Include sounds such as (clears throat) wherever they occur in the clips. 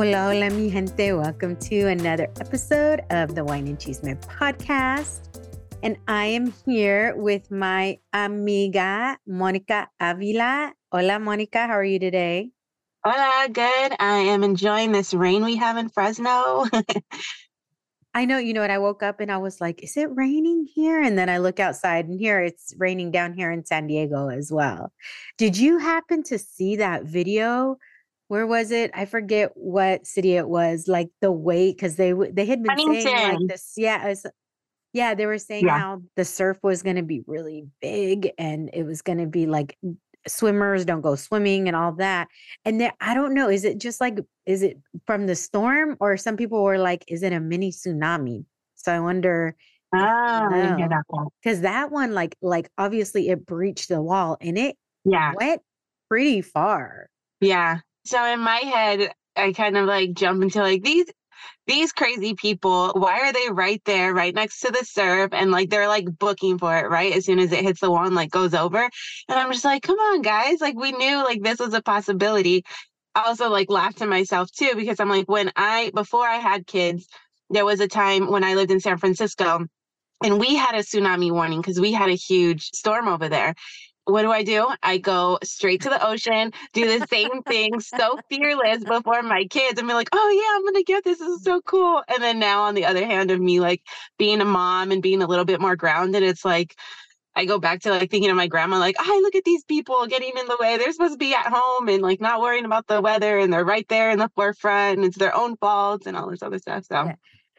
Hola, hola, mi gente. Welcome to another episode of the Wine and Chisme podcast. And I am here with my amiga, Monica Avila. Hola, Monica. How are you today? Hola, good. I am enjoying this rain we have in Fresno. (laughs) I know, you know what? I woke up and I was like, is it raining here? And then I look outside and here it's raining down here in San Diego as well. Did you happen to see that video? Where was it? I forget what city it was. Like the wait, because they they had been saying like this. Yeah, was- yeah, they were saying Yeah. how the surf was going to be really big and it was going to be like swimmers don't go swimming and all that. And there, I don't know, is it just like is it from the storm or some people were like, is it a mini tsunami? So I wonder Ah, didn't hear No. that because that one, like, like obviously it breached the wall and it Yeah, went pretty far. yeah. So in my head, I kind of like jump into like these these crazy people. Why are they right there, right next to the surf, and like they're like booking for it right as soon as it hits the wall and like goes over? And I'm just like, come on, guys! Like we knew like this was a possibility. I also like laughed to myself too because I'm like, when I before I had kids, there was a time when I lived in San Francisco and we had a tsunami warning because we had a huge storm over there. What do I do? I go straight to the ocean, do the same thing, so fearless before my kids, and be like, oh yeah, I'm gonna get this. This is so cool. And then now, on the other hand, of me like being a mom and being a little bit more grounded, it's like I go back to like thinking of my grandma, like, oh, look at these people getting in the way. They're supposed to be at home and like not worrying about the weather, and they're right there in the forefront, and it's their own faults and all this other stuff. So Yeah.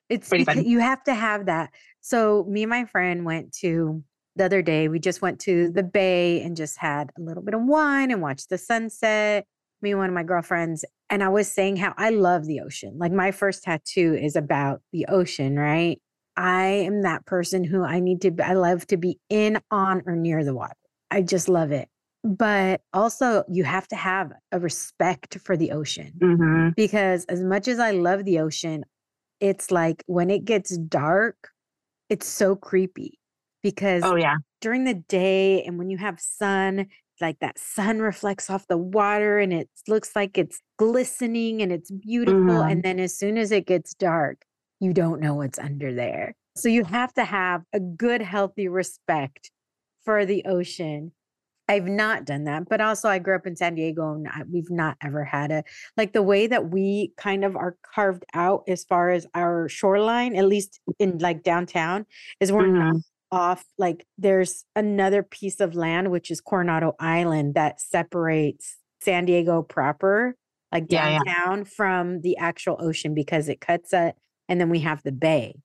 It's Pretty funny. you have to have that. So me and my friend went to the other day. We just went to the bay and just had a little bit of wine and watched the sunset. Me and one of my girlfriends. And I was saying how I love the ocean. Like my first tattoo is about the ocean, right? I am that person who I need to I love to be in, on, or near the water. I just love it. But also, you have to have a respect for the ocean mhm. because as much as I love the ocean, it's like when it gets dark, it's so creepy because oh yeah, during the day and when you have sun, like that sun reflects off the water and it looks like it's glistening and it's beautiful. Mhm. And then as soon as it gets dark, you don't know what's under there. So you have to have a good, healthy respect for the ocean. I've not done that, but also I grew up in San Diego and I, we've not ever had a like the way that we kind of are carved out as far as our shoreline, at least in like downtown, is we're not Mhm. Off like there's another piece of land which is Coronado Island that separates San Diego proper, like Yeah, yeah. downtown from the actual ocean because it cuts it and then we have the bay.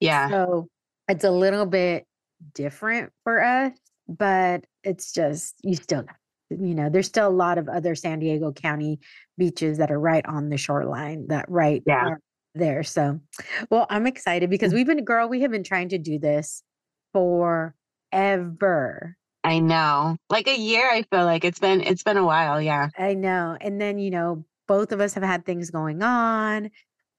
yeah. So it's a little bit different for us, but it's just, you still, you know, there's still a lot of other San Diego County beaches that are right on the shoreline that right Yeah. there. So, well, I'm excited because mm. we've been, girl, we have been trying to do this forever. I know. Like a year, I feel like it's been it's been a while. Yeah. I know. And then, you know, both of us have had things going on.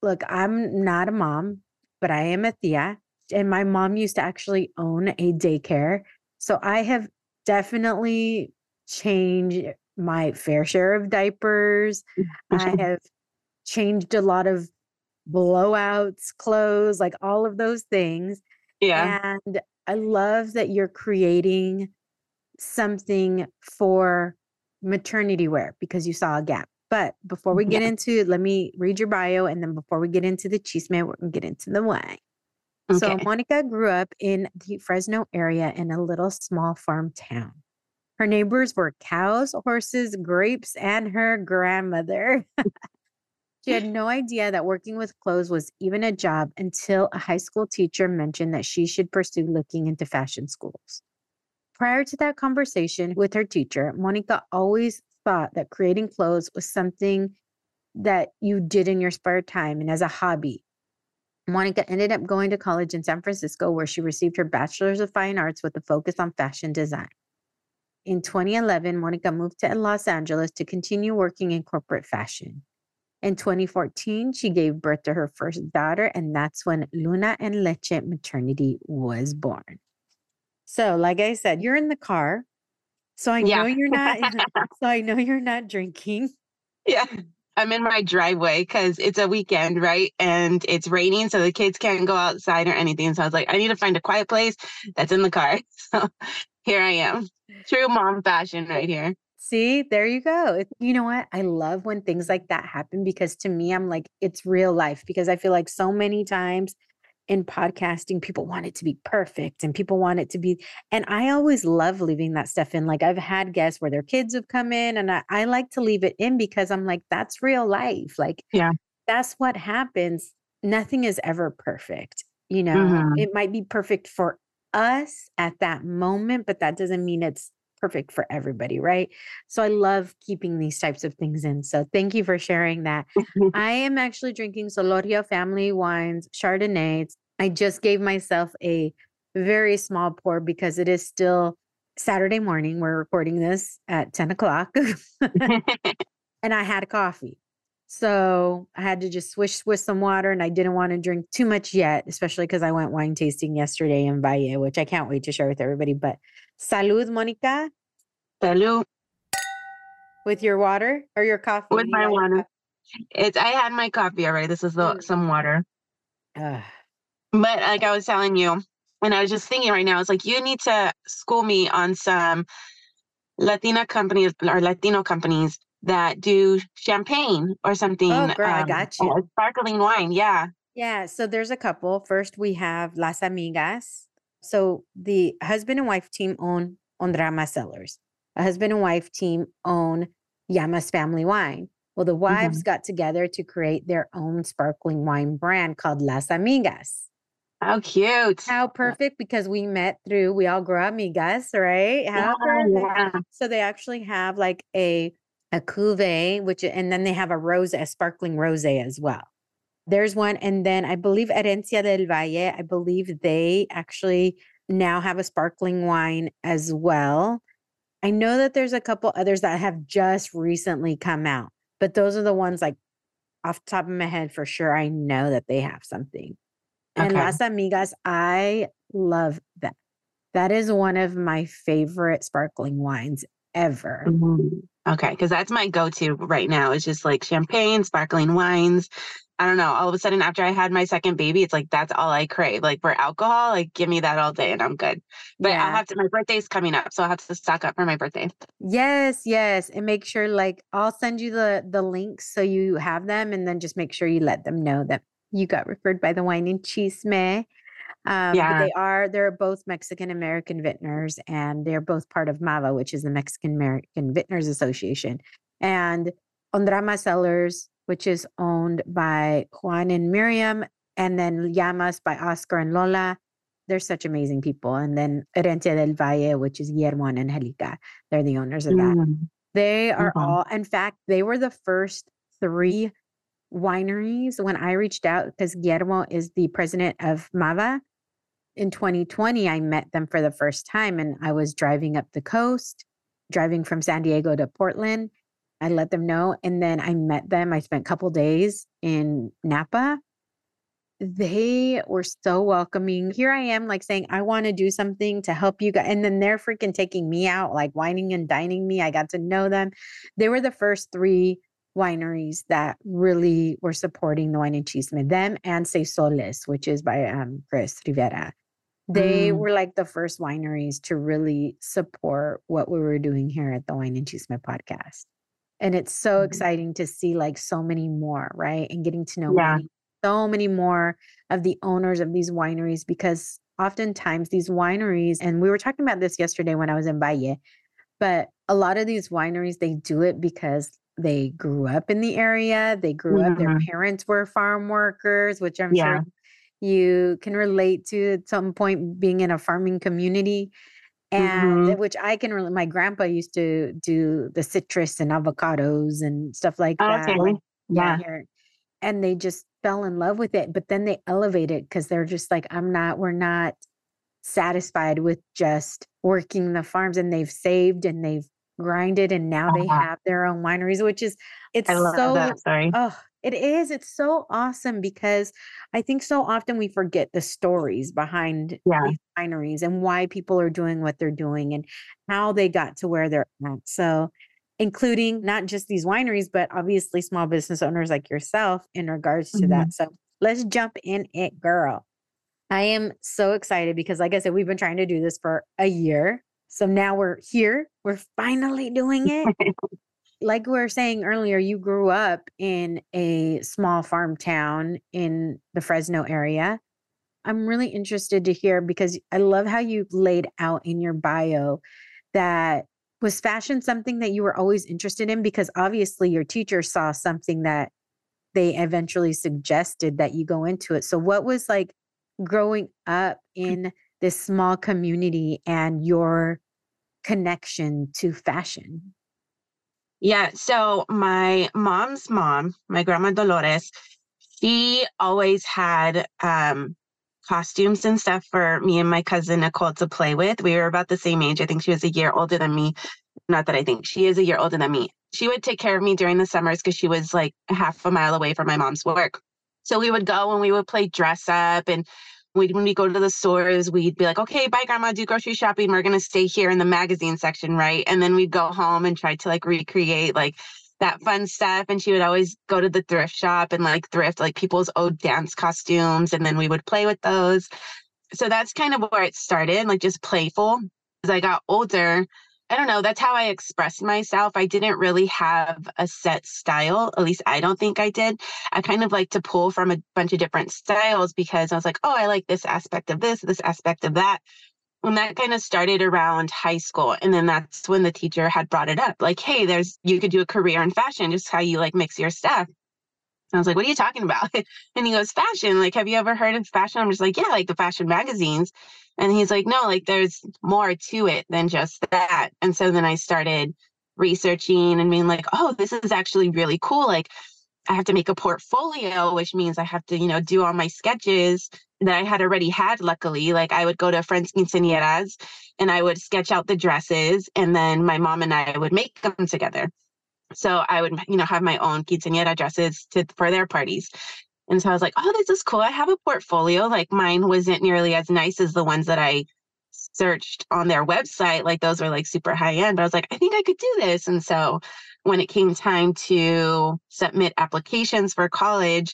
Look, I'm not a mom, but I am a Thea. And my mom used to actually own a daycare. So I have definitely changed my fair share of diapers. I (laughs) have changed a lot of blowouts, clothes, like all of those things. yeah. And I love that you're creating something for maternity wear because you saw a gap. But before we get Yeah. into it, let me read your bio. And then before we get into the chisme, we're going to get into the wine. So Monica grew up in the Fresno area in a little small farm town. Her neighbors were cows, horses, grapes, and her grandmother. (laughs) she had mm. no idea that working with clothes was even a job until a high school teacher mentioned that she should pursue looking into fashion schools. Prior to that conversation with her teacher, Monica always thought that creating clothes was something that you did in your spare time and as a hobby. Monica ended up going to college in San Francisco, where she received her Bachelor's of Fine Arts with a focus on fashion design. In 2011, Monica moved to Los Angeles to continue working in corporate fashion. In 2014, she gave birth to her first daughter, and that's when Luna and Leche maternity was born. So, like I said, you're in the car. So I yeah. know you're not (laughs) (laughs) so I know you're not drinking. Yeah. I'm in my driveway because it's a weekend, right? And it's raining, so the kids can't go outside or anything. So I was like, I need to find a quiet place that's in the car. (laughs) So here I am. True mom fashion right here. See, there you go. You know what? I love when things like that happen because to me, I'm like, it's real life because I feel like so many times in podcasting, people want it to be perfect and people want it to be. And I always love leaving that stuff in. Like I've had guests where their kids have come in and I, I like to leave it in because I'm like, that's real life. Like, yeah, that's what happens. Nothing is ever perfect. You know, mm-hmm. it might be perfect for us at that moment, but that doesn't mean it's perfect for everybody, right? So I love keeping these types of things in. So thank you for sharing that. (laughs) I am actually drinking Solorio Family Wines Chardonnay. I just gave myself a very small pour because it is still Saturday morning. We're recording this at 10 o'clock. (laughs) (laughs) and I had a coffee. So I had to just swish with some water and I didn't want to drink too much yet, especially because I went wine tasting yesterday in Valle, which I can't wait to share with everybody. But salud, Monica. Salud. With your water or your coffee? With my water. It's I had my coffee already. This is the, mm. some water. Uh. But like I was telling you, and I was just thinking right now, it's like you need to school me on some Latina companies or Latino companies that do champagne or something. Oh, girl, um, I got you. Sparkling wine, yeah. Yeah. So there's a couple. First, we have Las Amigas. So the husband and wife team own Ondrama Cellars. A husband and wife team own Llamas Family Wine. Well, the wives mm-hmm. got together to create their own sparkling wine brand called Las Amigas. How cute. How perfect because we met through, we all grew up amigas, right? How yeah, yeah. So they actually have like a a cuvee, which and then they have a rose, a sparkling rose as well. There's one, and then I believe Herencia del Valle. I believe they actually now have a sparkling wine as well. I know that there's a couple others that have just recently come out, but those are the ones like off the top of my head for sure. I know that they have something. And. Las Amigas, I love that. That is one of my favorite sparkling wines ever. Mm-hmm. Okay, because that's my go-to right now. It's just like champagne, sparkling wines. I don't know. All of a sudden, after I had my second baby, it's like that's all I crave. Like for alcohol, like give me that all day and I'm good. But yeah. I'll have to. My birthday's coming up, so I'll have to stock up for my birthday. Yes, yes, and make sure like I'll send you the the links so you have them, and then just make sure you let them know that you got referred by the wine and chisme. Um, yeah. they are they're both Mexican American vintners, and they're both part of MAVA, which is the Mexican American Vintners Association, and Ondrama Cellars, which is owned by Juan and Miriam, and then Llamas by Oscar and Lola. They're such amazing people. And then Herencia del Valle, which is Guillermo and Angelica. They're the owners of that. Mm. They are mm-hmm. all, in fact, they were the first three wineries when I reached out because Guillermo is the president of MAVA in 2020, I met them for the first time and I was driving up the coast, driving from San Diego to Portland. I let them know. And then I met them. I spent a couple days in Napa. They were so welcoming. Here I am, like saying, I want to do something to help you guys. And then they're freaking taking me out, like wining and dining me. I got to know them. They were the first three wineries that really were supporting the wine and cheese chisme, them and Seisoles, which is by um, Chris Rivera. They mm. were like the first wineries to really support what we were doing here at the Wine and Chisme podcast. And it's so mm. exciting to see like so many more, right? And getting to know yeah. many, so many more of the owners of these wineries because oftentimes these wineries, and we were talking about this yesterday when I was in Valle, but a lot of these wineries, they do it because they grew up in the area. They grew mm-hmm. up, their mm-hmm. parents were farm workers, which I'm yeah. sure you can relate to at some point being in a farming community and mm-hmm. which I can really. My grandpa used to do the citrus and avocados and stuff like that. Okay. Like, yeah. Here. And they just fell in love with it, but then they elevate it because they're just like, I'm not. We're not satisfied with just working the farms, and they've saved and they've grinded, and now uh-huh. they have their own wineries, which is it's so. That. Sorry. Oh, it is. It's so awesome because I think so often we forget the stories behind yeah. these wineries and why people are doing what they're doing and how they got to where they're at. So, including not just these wineries, but obviously small business owners like yourself in regards to mm-hmm. that. So, let's jump in it, girl. I am so excited because, like I said, we've been trying to do this for a year. So now we're here. We're finally doing it. (laughs) like we were saying earlier, you grew up in a small farm town in the Fresno area. I'm really interested to hear because I love how you laid out in your bio that was fashion something that you were always interested in because obviously your teacher saw something that they eventually suggested that you go into it. So what was like growing up mm. in this small community and your connection to fashion? Yeah. So my mom's mom, my grandma Dolores, she always had um, costumes and stuff for me and my cousin Nicole to play with. We were about the same age. I think she was a year older than me. Not that I think she is a year older than me. She would take care of me during the summers because she was like half a mile away from my mom's work. So we would go and we would play dress up and we'd, when we go to the stores, we'd be like, okay, bye, grandma, do grocery shopping. We're going to stay here in the magazine section, right? And then we'd go home and try to like recreate like that fun stuff. And she would always go to the thrift shop and like thrift like people's old dance costumes. And then we would play with those. So that's kind of where it started, like just playful. As I got older, I don't know, that's how I expressed myself. I didn't really have a set style. At least I don't think I did. I kind of like to pull from a bunch of different styles because I was like, oh, I like this aspect of this, this aspect of that. And that kind of started around high school. And then that's when the teacher had brought it up like, hey, there's, you could do a career in fashion, just how you like mix your stuff. I was like, what are you talking about? (laughs) And he goes, fashion. Like, have you ever heard of fashion? I'm just like, yeah, like the fashion magazines. And he's like, no, like there's more to it than just that. And so then I started researching and being like, oh, this is actually really cool. Like, I have to make a portfolio, which means I have to, you know, do all my sketches that I had already had, luckily. Like, I would go to friends' quinceañeras and I would sketch out the dresses, and then my mom and I would make them together. So I would, you know, have my own quinceañera dresses to for their parties. And so I was like, oh, this is cool. I have a portfolio. Like mine wasn't nearly as nice as the ones that I searched on their website. Like those were like super high end. But I was like, I think I could do this. And so when it came time to submit applications for college,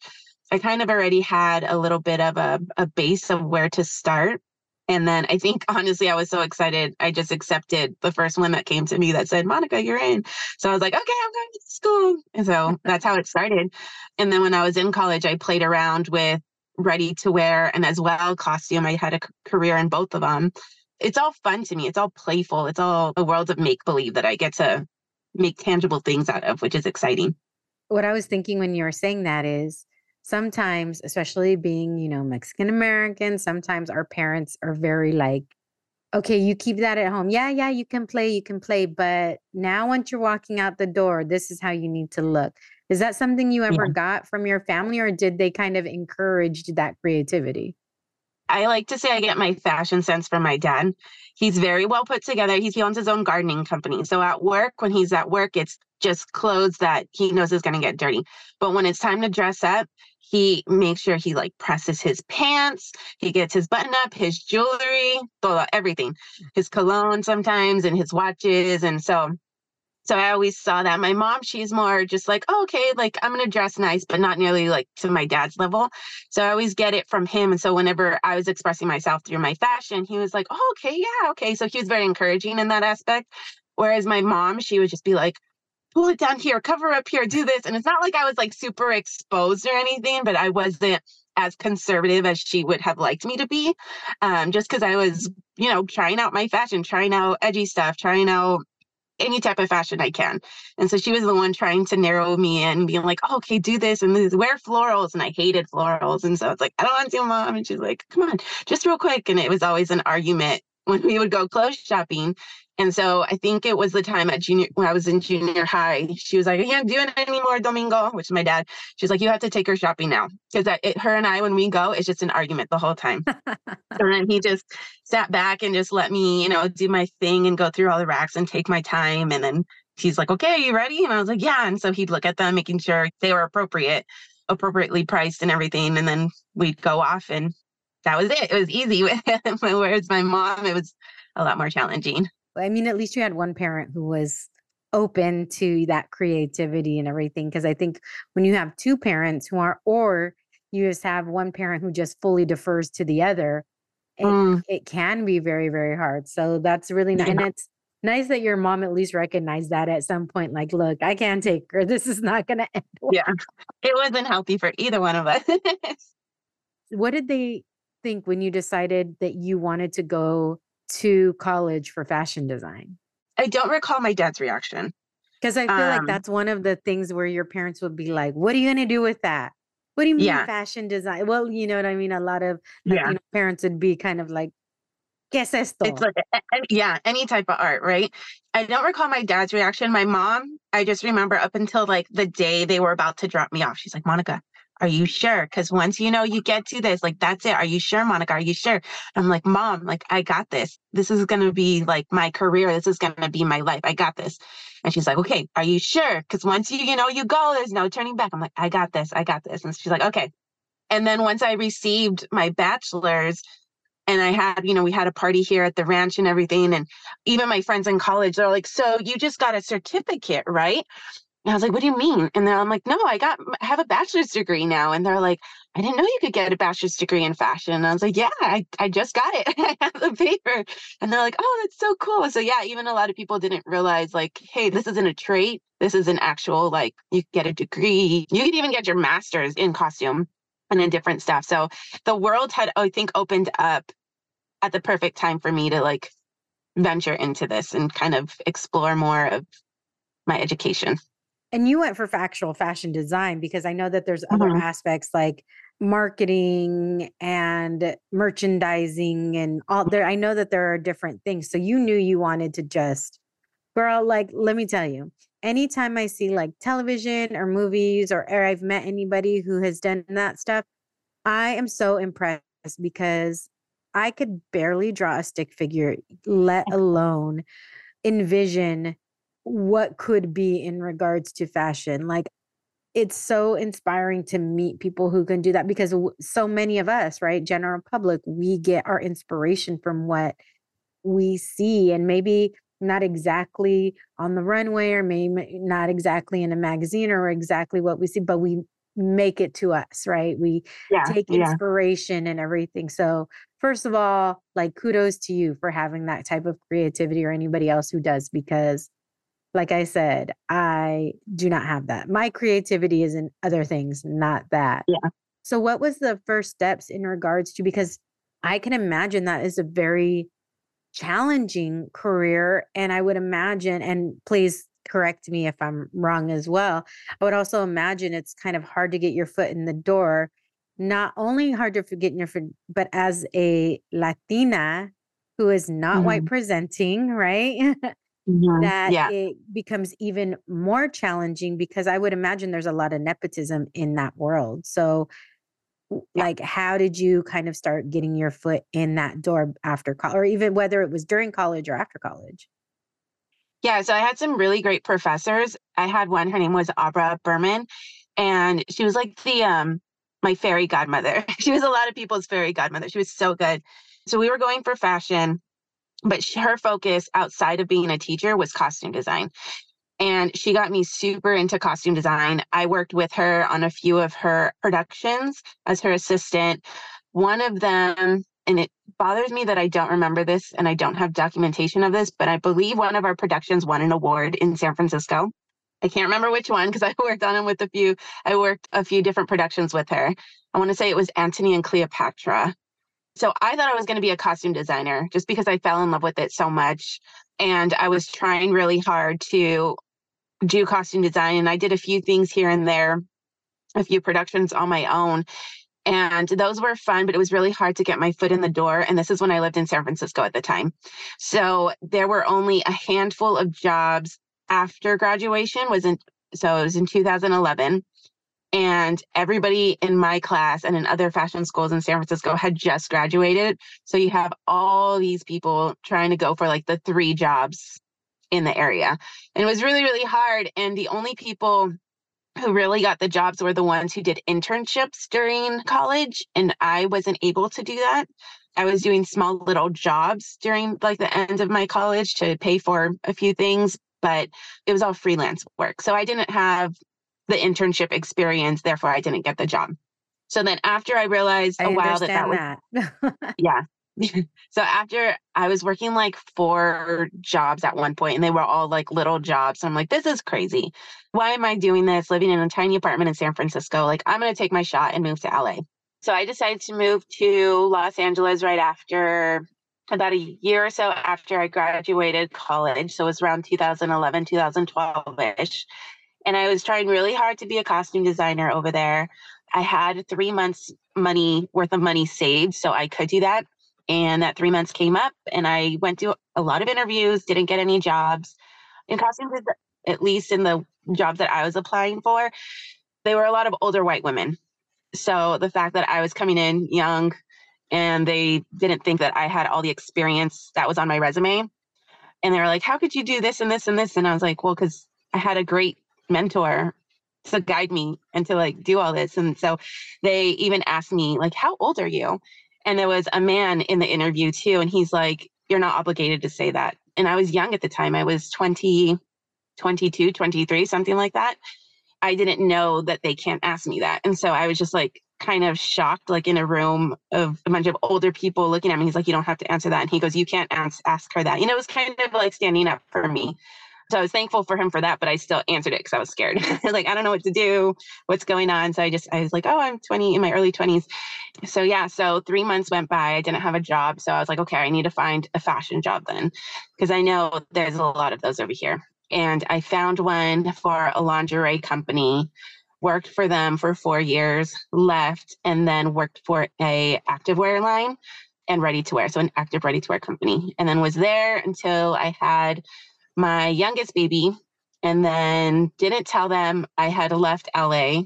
I kind of already had a little bit of a, a base of where to start. And then I think honestly, I was so excited. I just accepted the first one that came to me that said, Monica, you're in. So I was like, okay, I'm going to school. And so (laughs) that's how it started. And then when I was in college, I played around with ready to wear and as well costume. I had a career in both of them. It's all fun to me. It's all playful. It's all a world of make believe that I get to make tangible things out of, which is exciting. What I was thinking when you were saying that is sometimes, especially being, you know, Mexican American, sometimes our parents are very like, okay, you keep that at home. Yeah, yeah, you can play, you can play. But now, once you're walking out the door, this is how you need to look. Is that something you ever yeah. got from your family, or did they kind of encourage that creativity? I like to say I get my fashion sense from my dad. He's very well put together. He's, he owns his own gardening company. So at work, when he's at work, it's just clothes that he knows is going to get dirty. But when it's time to dress up, he makes sure he like presses his pants, he gets his button up, his jewelry, everything, his cologne sometimes, and his watches. And so, so I always saw that. My mom, she's more just like, oh, okay, like I'm gonna dress nice, but not nearly like to my dad's level. So I always get it from him. And so whenever I was expressing myself through my fashion, he was like, oh, okay, yeah, okay. So he was very encouraging in that aspect. Whereas my mom, she would just be like, pull it down here, cover up here, do this. And it's not like I was like super exposed or anything, but I wasn't as conservative as she would have liked me to be. Um, just because I was, you know, trying out my fashion, trying out edgy stuff, trying out any type of fashion I can. And so she was the one trying to narrow me in, being like, oh, okay, do this and this, wear florals. And I hated florals. And so it's like, I don't want to, mom. And she's like, come on, just real quick. And it was always an argument when we would go clothes shopping. And so I think it was the time at junior when I was in junior high. She was like, I can't do it anymore, Domingo, which is my dad. She's like, you have to take her shopping now. Because that her and I, when we go, it's just an argument the whole time. (laughs) and then he just sat back and just let me, you know, do my thing and go through all the racks and take my time. And then he's like, okay, are you ready? And I was like, yeah. And so he'd look at them, making sure they were appropriate, appropriately priced and everything. And then we'd go off and that was it. It was easy (laughs) with him. Whereas my mom, it was a lot more challenging. I mean, at least you had one parent who was open to that creativity and everything. Cause I think when you have two parents who are, or you just have one parent who just fully defers to the other, it, mm. it can be very, very hard. So that's really nice. Yeah. And it's nice that your mom at least recognized that at some point. Like, look, I can't take her. (laughs) This is not going to end. Well. Yeah. It wasn't healthy for either one of us. (laughs) what did they think when you decided that you wanted to go to college for fashion design? I don't recall my dad's reaction. Because I feel um, like that's one of the things where your parents would be like, What are you going to do with that? What do you mean yeah. fashion design? Well, you know what I mean? A lot of yeah. parents would be kind of like, ¿Qué es esto? It's like, yeah, any type of art, right? I don't recall my dad's reaction. My mom, I just remember up until like the day they were about to drop me off, she's like, Monica, are you sure? Because once you know you get to this, like, that's it. Are you sure, Monica? Are you sure? I'm like, Mom, like, I got this. This is going to be like my career. This is going to be my life. I got this. And she's like, Okay, are you sure? Because once you, you know, you go, there's no turning back. I'm like, I got this. I got this. And she's like, Okay. And then once I received my bachelor's, and I had, you know, we had a party here at the ranch and everything. And even my friends in college, they're like, So you just got a certificate, right? And I was like, what do you mean? And then I'm like, no, I got, I have a bachelor's degree now. And they're like, I didn't know you could get a bachelor's degree in fashion. And I was like, yeah, I, I just got it. (laughs) I have the paper. And they're like, oh, that's so cool. So yeah, even a lot of people didn't realize like, hey, this isn't a trait. This is an actual, like, you get a degree. You could even get your master's in costume and in different stuff. So the world had, I think, opened up at the perfect time for me to like venture into this and kind of explore more of my education. And you went for factual fashion design because I know that there's other mm-hmm. aspects like marketing and merchandising and all there. I know that there are different things. So you knew you wanted to just, girl, like, let me tell you, anytime I see like television or movies or, or I've met anybody who has done that stuff, I am so impressed because I could barely draw a stick figure, let alone envision what could be in regards to fashion. Like it's so inspiring to meet people who can do that because so many of us, right, general public, we get our inspiration from what we see and maybe not exactly on the runway or maybe not exactly in a magazine or exactly what we see, but we make it to us, right? We yeah, take inspiration yeah. and everything. So, first of all, like kudos to you for having that type of creativity or anybody else who does because like I said, I do not have that. My creativity is in other things, not that. Yeah. So, what was the first steps in regards to? Because I can imagine that is a very challenging career. And I would imagine, and please correct me if I'm wrong as well, I would also imagine it's kind of hard to get your foot in the door. Not only hard to get in your foot, but as a Latina who is not mm-hmm. white presenting, right? (laughs) mm-hmm. that yeah. it becomes even more challenging because I would imagine there's a lot of nepotism in that world. So, yeah. like, how did you kind of start getting your foot in that door after college, or even whether it was during college or after college? Yeah, so I had some really great professors. I had one, her name was Abra Berman, and she was like the um my fairy godmother. (laughs) she was a lot of people's fairy godmother. She was so good. So we were going for fashion but her focus outside of being a teacher was costume design and she got me super into costume design. I worked with her on a few of her productions as her assistant. One of them, and it bothers me that I don't remember this and I don't have documentation of this, but I believe one of our productions won an award in San Francisco. I can't remember which one because I (laughs) worked on them with a few. I worked a few different productions with her. I want to say it was Antony and Cleopatra. So I thought I was going to be a costume designer just because I fell in love with it so much. And I was trying really hard to do costume design. And I did a few things here and there, a few productions on my own. And those were fun, but it was really hard to get my foot in the door. And this is when I lived in San Francisco at the time. So there were only a handful of jobs after graduation was in so it was in 2011 and everybody in my class and in other fashion schools in San Francisco had just graduated. So you have all these people trying to go for like the three jobs in the area. And it was really, really hard. And the only people who really got the jobs were the ones who did internships during college. And I wasn't able to do that. I was doing small little jobs during like the end of my college to pay for a few things, but it was all freelance work. So I didn't have the internship experience, therefore I didn't get the job. So then after I realized I a while that that was that. (laughs) yeah. (laughs) so after I was working like four jobs at one point and they were all like little jobs. I'm like, this is crazy. Why am I doing this living in a tiny apartment in San Francisco? Like I'm going to take my shot and move to LA. So I decided to move to Los Angeles right after about a year or so after I graduated college. So it was around 2011, 2012 ish. And I was trying really hard to be a costume designer over there. I had three months money worth of money saved, so I could do that. And that three months came up, and I went to a lot of interviews, didn't get any jobs. In costume, at least in the jobs that I was applying for, they were a lot of older white women. So the fact that I was coming in young and they didn't think that I had all the experience that was on my resume. And they were like, How could you do this and this and this? And I was like, Well, because I had a great mentor to guide me and to like do all this. And so they even asked me, like, how old are you? And there was a man in the interview too. And he's like, you're not obligated to say that. And I was young at the time. I was 20, 22, 23, something like that. I didn't know that they can't ask me that. And so I was just like kind of shocked, like in a room of a bunch of older people looking at me. He's like, you don't have to answer that. And he goes, you can't ask, ask her that. You know, it was kind of like standing up for me. So I was thankful for him for that, but I still answered it because I was scared. (laughs) like, I don't know what to do, what's going on. So I just, I was like, oh, I'm 20 in my early 20s. So yeah, so three months went by. I didn't have a job. So I was like, okay, I need to find a fashion job then because I know there's a lot of those over here. And I found one for a lingerie company worked for them for four years, left, and then worked for a activewear line and ready to wear. So an active ready to wear company. And then was there until I had my youngest baby and then didn't tell them I had left LA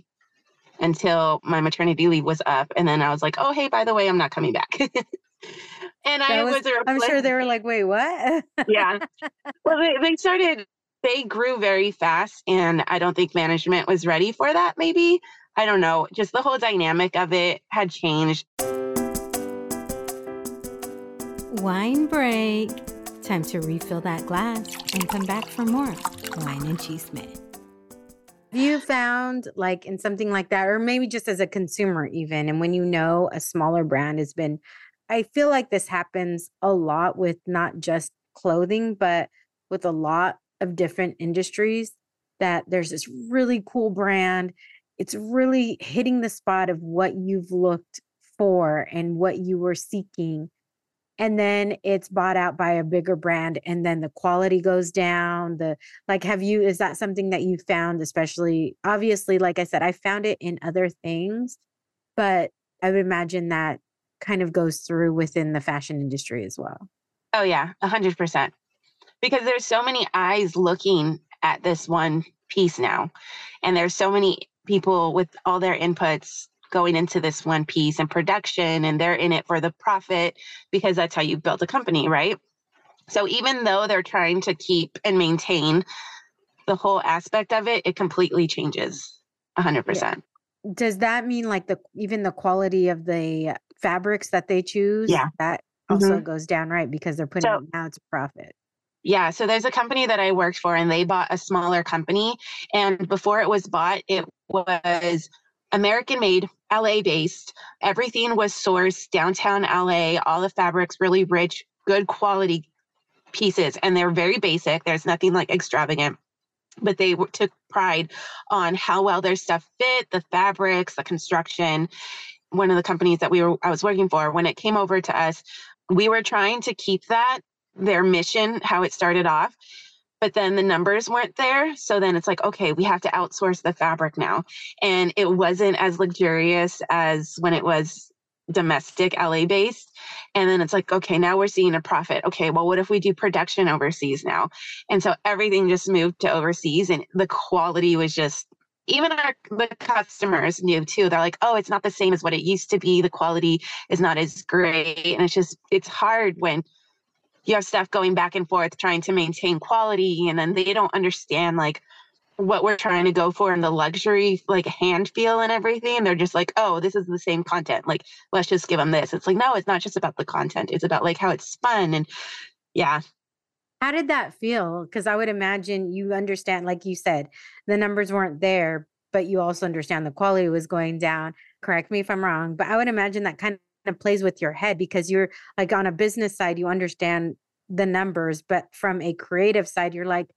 until my maternity leave was up. And then I was like, oh, hey, by the way, I'm not coming back. (laughs) and That I was, was, a I'm sure they were like, wait, what? yeah. (laughs) Well, they, they started, they grew very fast. And I don't think management was ready for that, maybe. I don't know. Just the whole dynamic of it had changed. Wine break. Time to refill that glass and come back for more wine and Chisme. Have you found like in something like that, or maybe just as a consumer, even, and when you know a smaller brand has been, I feel like this happens a lot with not just clothing, but with a lot of different industries that there's this really cool brand. It's really hitting the spot of what you've looked for and what you were seeking and then it's bought out by a bigger brand and then the quality goes down the like have you is that something that you found especially obviously like i said i found it in other things but i would imagine that kind of goes through within the fashion industry as well Oh, yeah, 100%. Because there's so many eyes looking at this one piece now. And there's so many people with all their inputs going into this one piece and production, and they're in it for the profit because that's how you build a company, right? So even though they're trying to keep and maintain the whole aspect of it, it completely changes 100%. does that mean like the even the quality of the fabrics that they choose Yeah. that mm-hmm. also goes down right because they're putting So- it now to profit Yeah, so there's a company that I worked for and they bought a smaller company. And before it was bought, it was American made, LA based. Everything was sourced downtown LA, all the fabrics really rich, good quality pieces. And they're very basic. There's nothing like extravagant. But they took pride on how well their stuff fit, the fabrics, the construction. One of the companies that we were I was working for, when it came over to us, we were trying to keep that their mission, how it started off. But then the numbers weren't there. So then it's like, okay, we have to outsource the fabric now. And it wasn't as luxurious as when it was domestic LA based. And then it's like, okay, now we're seeing a profit. Okay, well, what if we do production overseas now? And so everything just moved to overseas and the quality was just even our the customers knew too. They're like, oh, it's not the same as what it used to be. The quality is not as great. And it's just it's hard when you have stuff going back and forth trying to maintain quality and then they don't understand like what we're trying to go for and the luxury like hand feel and everything and they're just like oh this is the same content. Like let's just give them this. It's like no it's not just about the content. It's about like how it's fun and yeah. How did that feel? Because i would imagine you understand like you said the numbers weren't there but you also understand the quality was going down. Correct me if i'm wrong but i would imagine that kind of plays with your head because you're like on a business side, you understand the numbers, but from a creative side, you're like,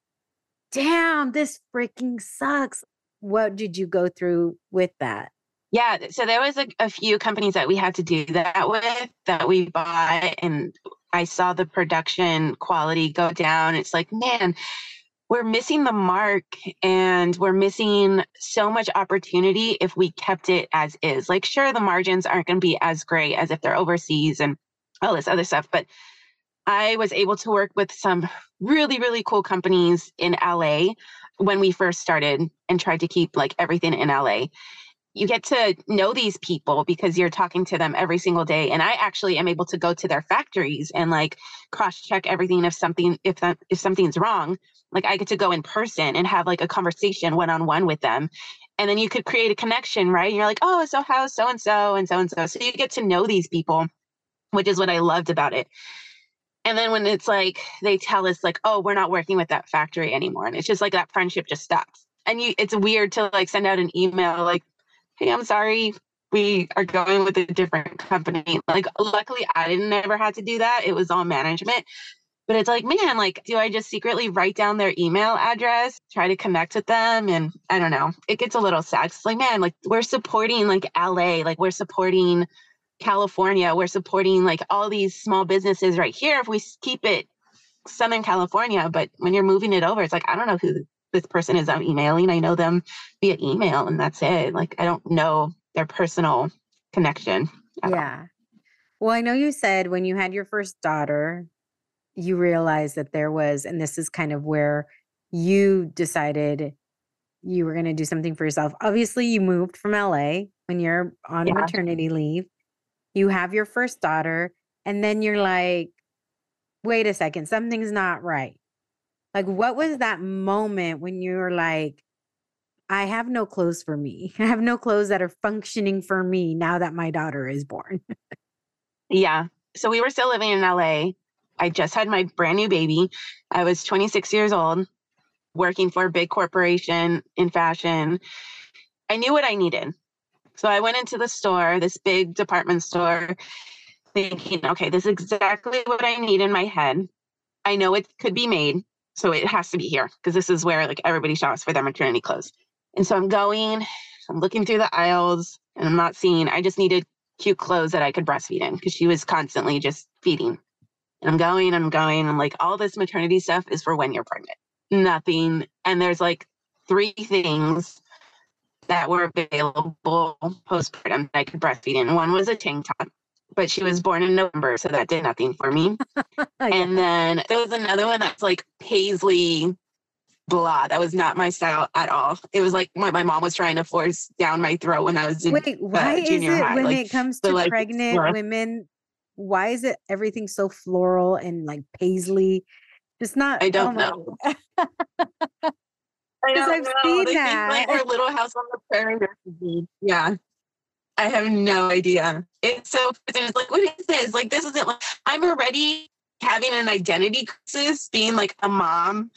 damn, this freaking sucks. What did you go through with that? Yeah, so there was a, a few companies that we had to do that with that we bought, and I saw the production quality go down. It's like, man, we're missing the mark and we're missing so much opportunity if we kept it as is. Like, sure, the margins aren't going to be as great as if they're overseas and all this other stuff, but I was able to work with some really, really cool companies in LA when we first started and tried to keep like everything in LA you get to know these people because you're talking to them every single day. And i actually am able to go to their factories and like cross check everything if something if that if something's wrong. Like i get to go in person and have like a conversation one on one with them. And then you could create a connection right? And you're like oh so how so and so and so and so so you get to know these people which is what i loved about it. And then when it's like they tell us like oh we're not working with that factory anymore. And it's just like that friendship just stops. And you it's weird to like send out an email like hey, I'm sorry, we are going with a different company. Like, luckily, I didn't ever had to do that. It was all management. But it's like, man, like, do I just secretly write down their email address, try to connect with them? And I don't know. It gets a little sad. It's like, man, like, we're supporting like LA, like, we're supporting California, we're supporting like all these small businesses right here. If we keep it Southern California, but when you're moving it over, it's like, I don't know who this person is I'm emailing. I know them via email and that's it. Like I don't know their personal connection. Yeah. All. Well, I know you said when you had your first daughter, you realized that there was, and this is kind of where you decided you were going to do something for yourself. Obviously, you moved from LA when you're on yeah. maternity leave. You have your first daughter, and then you're like, wait a second, something's not right. Like, what was that moment when you were like, I have no clothes for me. (laughs) I have no clothes that are functioning for me now that my daughter is born. (laughs) yeah. So we were still living in LA. I just had my brand new baby. I was 26 years old, working for a big corporation in fashion. I knew what I needed. So I went into the store, this big department store, thinking, okay, this is exactly what I need in my head. I know it could be made. So it has to be here because this is where like everybody shops for their maternity clothes. And so I'm going, I'm looking through the aisles and I'm not seeing, I just needed cute clothes that I could breastfeed in because she was constantly just feeding. And I'm going, I'm going, I'm like, all this maternity stuff is for when you're pregnant. Nothing. And there's like three things that were available postpartum that I could breastfeed in. One was a tank top but she was born in November, so that did nothing for me. (laughs) and then there was another one that's like paisley blah. That was not my style at all. It was like what my mom was trying to force down my throat when I was in Wait, why uh, is it high. when like, it comes to like, pregnant women? Why is it everything so floral and like paisley? Just not. I don't oh know. (laughs) I don't I've know. Seen they that. Think, like our little house on the prairie. Yeah. I have no idea. It's so it's like, what is this? Like, this isn't like I'm already having an identity crisis, being like a mom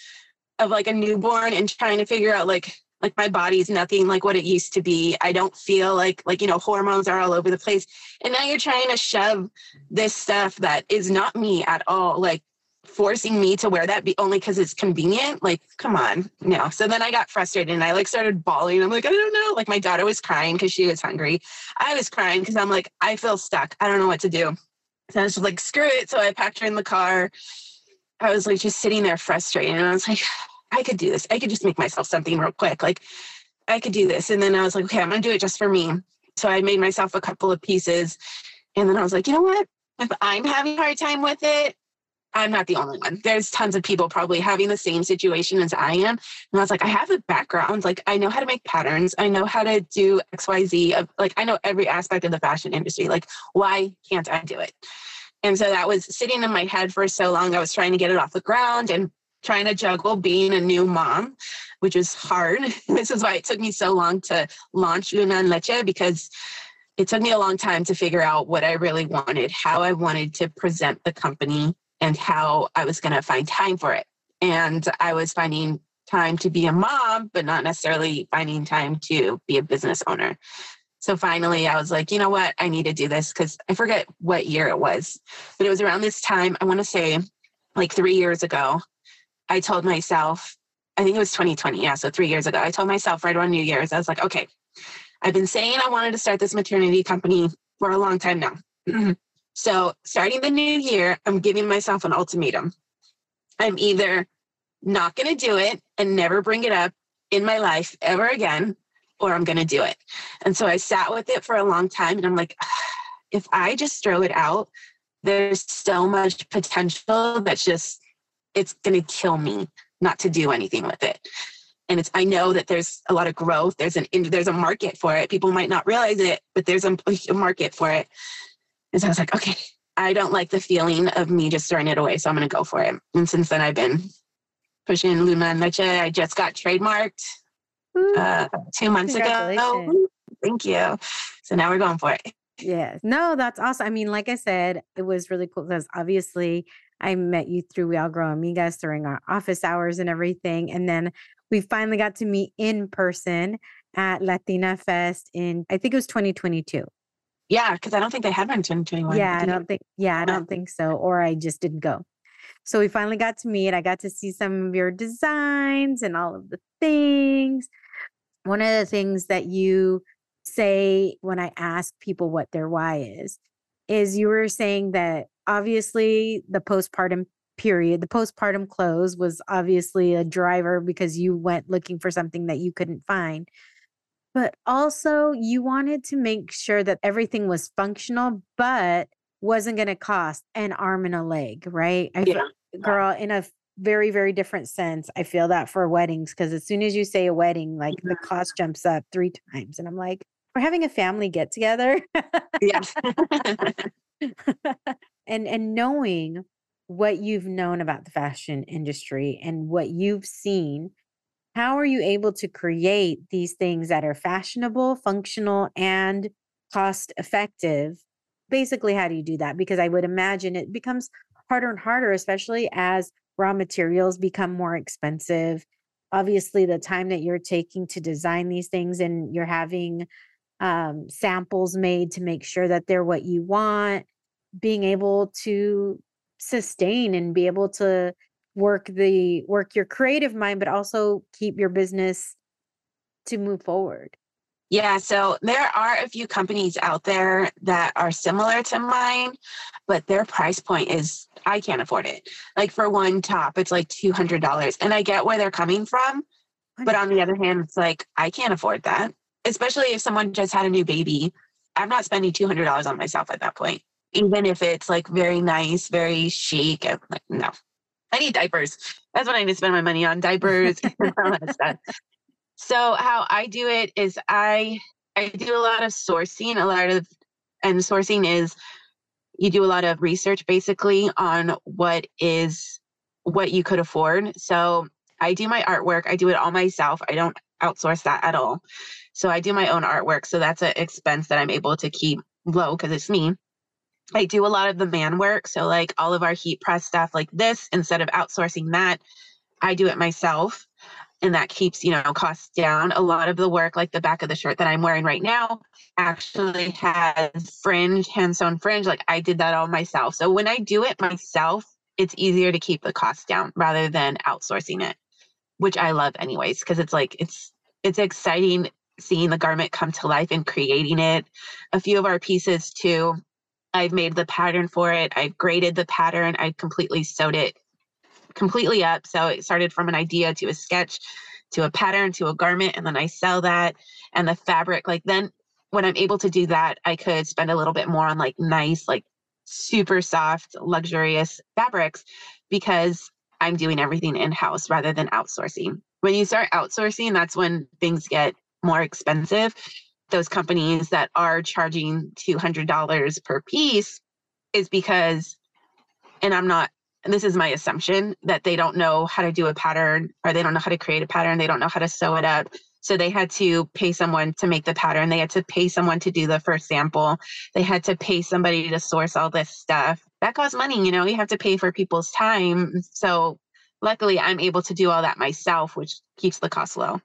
of like a newborn and trying to figure out like like my body's nothing like what it used to be. I don't feel like like you know hormones are all over the place. And now you're trying to shove this stuff that is not me at all. Like forcing me to wear that be only because it's convenient. Like, come on, no. So then I got frustrated and I like started bawling. I'm like, I don't know. Like my daughter was crying because she was hungry. I was crying because I'm like, I feel stuck. I don't know what to do. So I was like, screw it. So I packed her in the car I was like just sitting there frustrated. And I was like, (sighs) I could do this. I could just make myself something real quick. Like I could do this. And then I was like, okay, I'm going to do it just for me. So I made myself a couple of pieces. And then I was like, you know what? If I'm having a hard time with it, I'm not the only one. There's tons of people probably having the same situation as I am. And I was like, I have a background. Like, I know how to make patterns. I know how to do XYZ. Of, like, I know every aspect of the fashion industry. Like, why can't I do it? And so that was sitting in my head for so long. I was trying to get it off the ground and trying to juggle being a new mom, which was hard. (laughs) this is why it took me so long to launch Luna and Leche because it took me a long time to figure out what I really wanted, how I wanted to present the company, and how I was going to find time for it. And I was finding time to be a mom, but not necessarily finding time to be a business owner. So finally, I was like, you know what? I need to do this because I forget what year it was, but it was around this time. I want to say like three years ago. I told myself, I think it was 2020. Yeah. So three years ago, I told myself right around New Year's, I was like, okay, I've been saying I wanted to start this maternity company for a long time now. (clears throat) so starting the new year, I'm giving myself an ultimatum. I'm either not going to do it and never bring it up in my life ever again, or I'm going to do it. And so I sat with it for a long time and I'm like, if I just throw it out, there's so much potential that's just, it's going to kill me not to do anything with it. And it's, I know that there's a lot of growth. There's an, there's a market for it. People might not realize it, but there's a, a market for it. And so I was like, okay, I don't like the feeling of me just throwing it away. So I'm going to go for it. And since then I've been pushing Luna and Leche. I just got trademarked uh, two months ago. Thank you. So now we're going for it. Yes. No, that's awesome. I mean, like I said, it was really cool because obviously I met you through We All Grow Amigas during our office hours and everything. And then we finally got to meet in person at Latina Fest in, I think it was 2022. Yeah, because I don't think they had one in 2021. Yeah, I don't think, yeah, I don't think so. Or I just didn't go. So we finally got to meet. I got to see some of your designs and all of the things. One of the things that you say when I ask people what their why is, is you were saying that obviously the postpartum period, the postpartum clothes was obviously a driver because you went looking for something that you couldn't find. But also, you wanted to make sure that everything was functional, but wasn't going to cost an arm and a leg, right? I yeah. girl, in a very, very different sense. I feel that for weddings because as soon as you say a wedding, like the mm-hmm. cost jumps up three times. And I'm like, we're having a family get together. yes. (laughs) and and knowing what you've known about the fashion industry and what you've seen, how are you able to create these things that are fashionable, functional, and cost effective? Basically, how do you do that? Because I would imagine it becomes harder and harder, especially as raw materials become more expensive. Obviously, the time that you're taking to design these things and you're having um, samples made to make sure that they're what you want, being able to sustain and be able to work the work your creative mind, but also keep your business to move forward. Yeah, so there are a few companies out there that are similar to mine, but their price point is I can't afford it. Like for one top, it's like $200. And I get where they're coming from. But on the other hand, it's like I can't afford that, especially if someone just had a new baby. I'm not spending $200 on myself at that point, even if it's like very nice, very chic. I'm like, no, I need diapers. That's what I need to spend my money on diapers and (laughs) (laughs) all that stuff. So how I do it is I I do a lot of sourcing, a lot of and sourcing is you do a lot of research basically on what is what you could afford. So I do my artwork, I do it all myself. I don't outsource that at all. So I do my own artwork. So that's an expense that I'm able to keep low because it's me. I do a lot of the man work. So, like all of our heat press stuff, like this, instead of outsourcing that, I do it myself and that keeps you know costs down a lot of the work like the back of the shirt that i'm wearing right now actually has fringe hand sewn fringe like i did that all myself so when i do it myself it's easier to keep the cost down rather than outsourcing it which i love anyways because it's like it's it's exciting seeing the garment come to life and creating it a few of our pieces too i've made the pattern for it i've graded the pattern i've completely sewed it completely up. So it started from an idea to a sketch to a pattern to a garment and then I sell that and the fabric like then when I'm able to do that I could spend a little bit more on like nice like super soft luxurious fabrics because I'm doing everything in house rather than outsourcing. When you start outsourcing that's when things get more expensive. Those companies that are charging $200 per piece is because and I'm not this is my assumption that they don't know how to do a pattern or they don't know how to create a pattern they don't know how to sew it up. So they had to pay someone to make the pattern they had to pay someone to do the first sample they had to pay somebody to source all this stuff. That costs money you know you have to pay for people's time. So luckily i'm able to do all that myself which keeps the cost low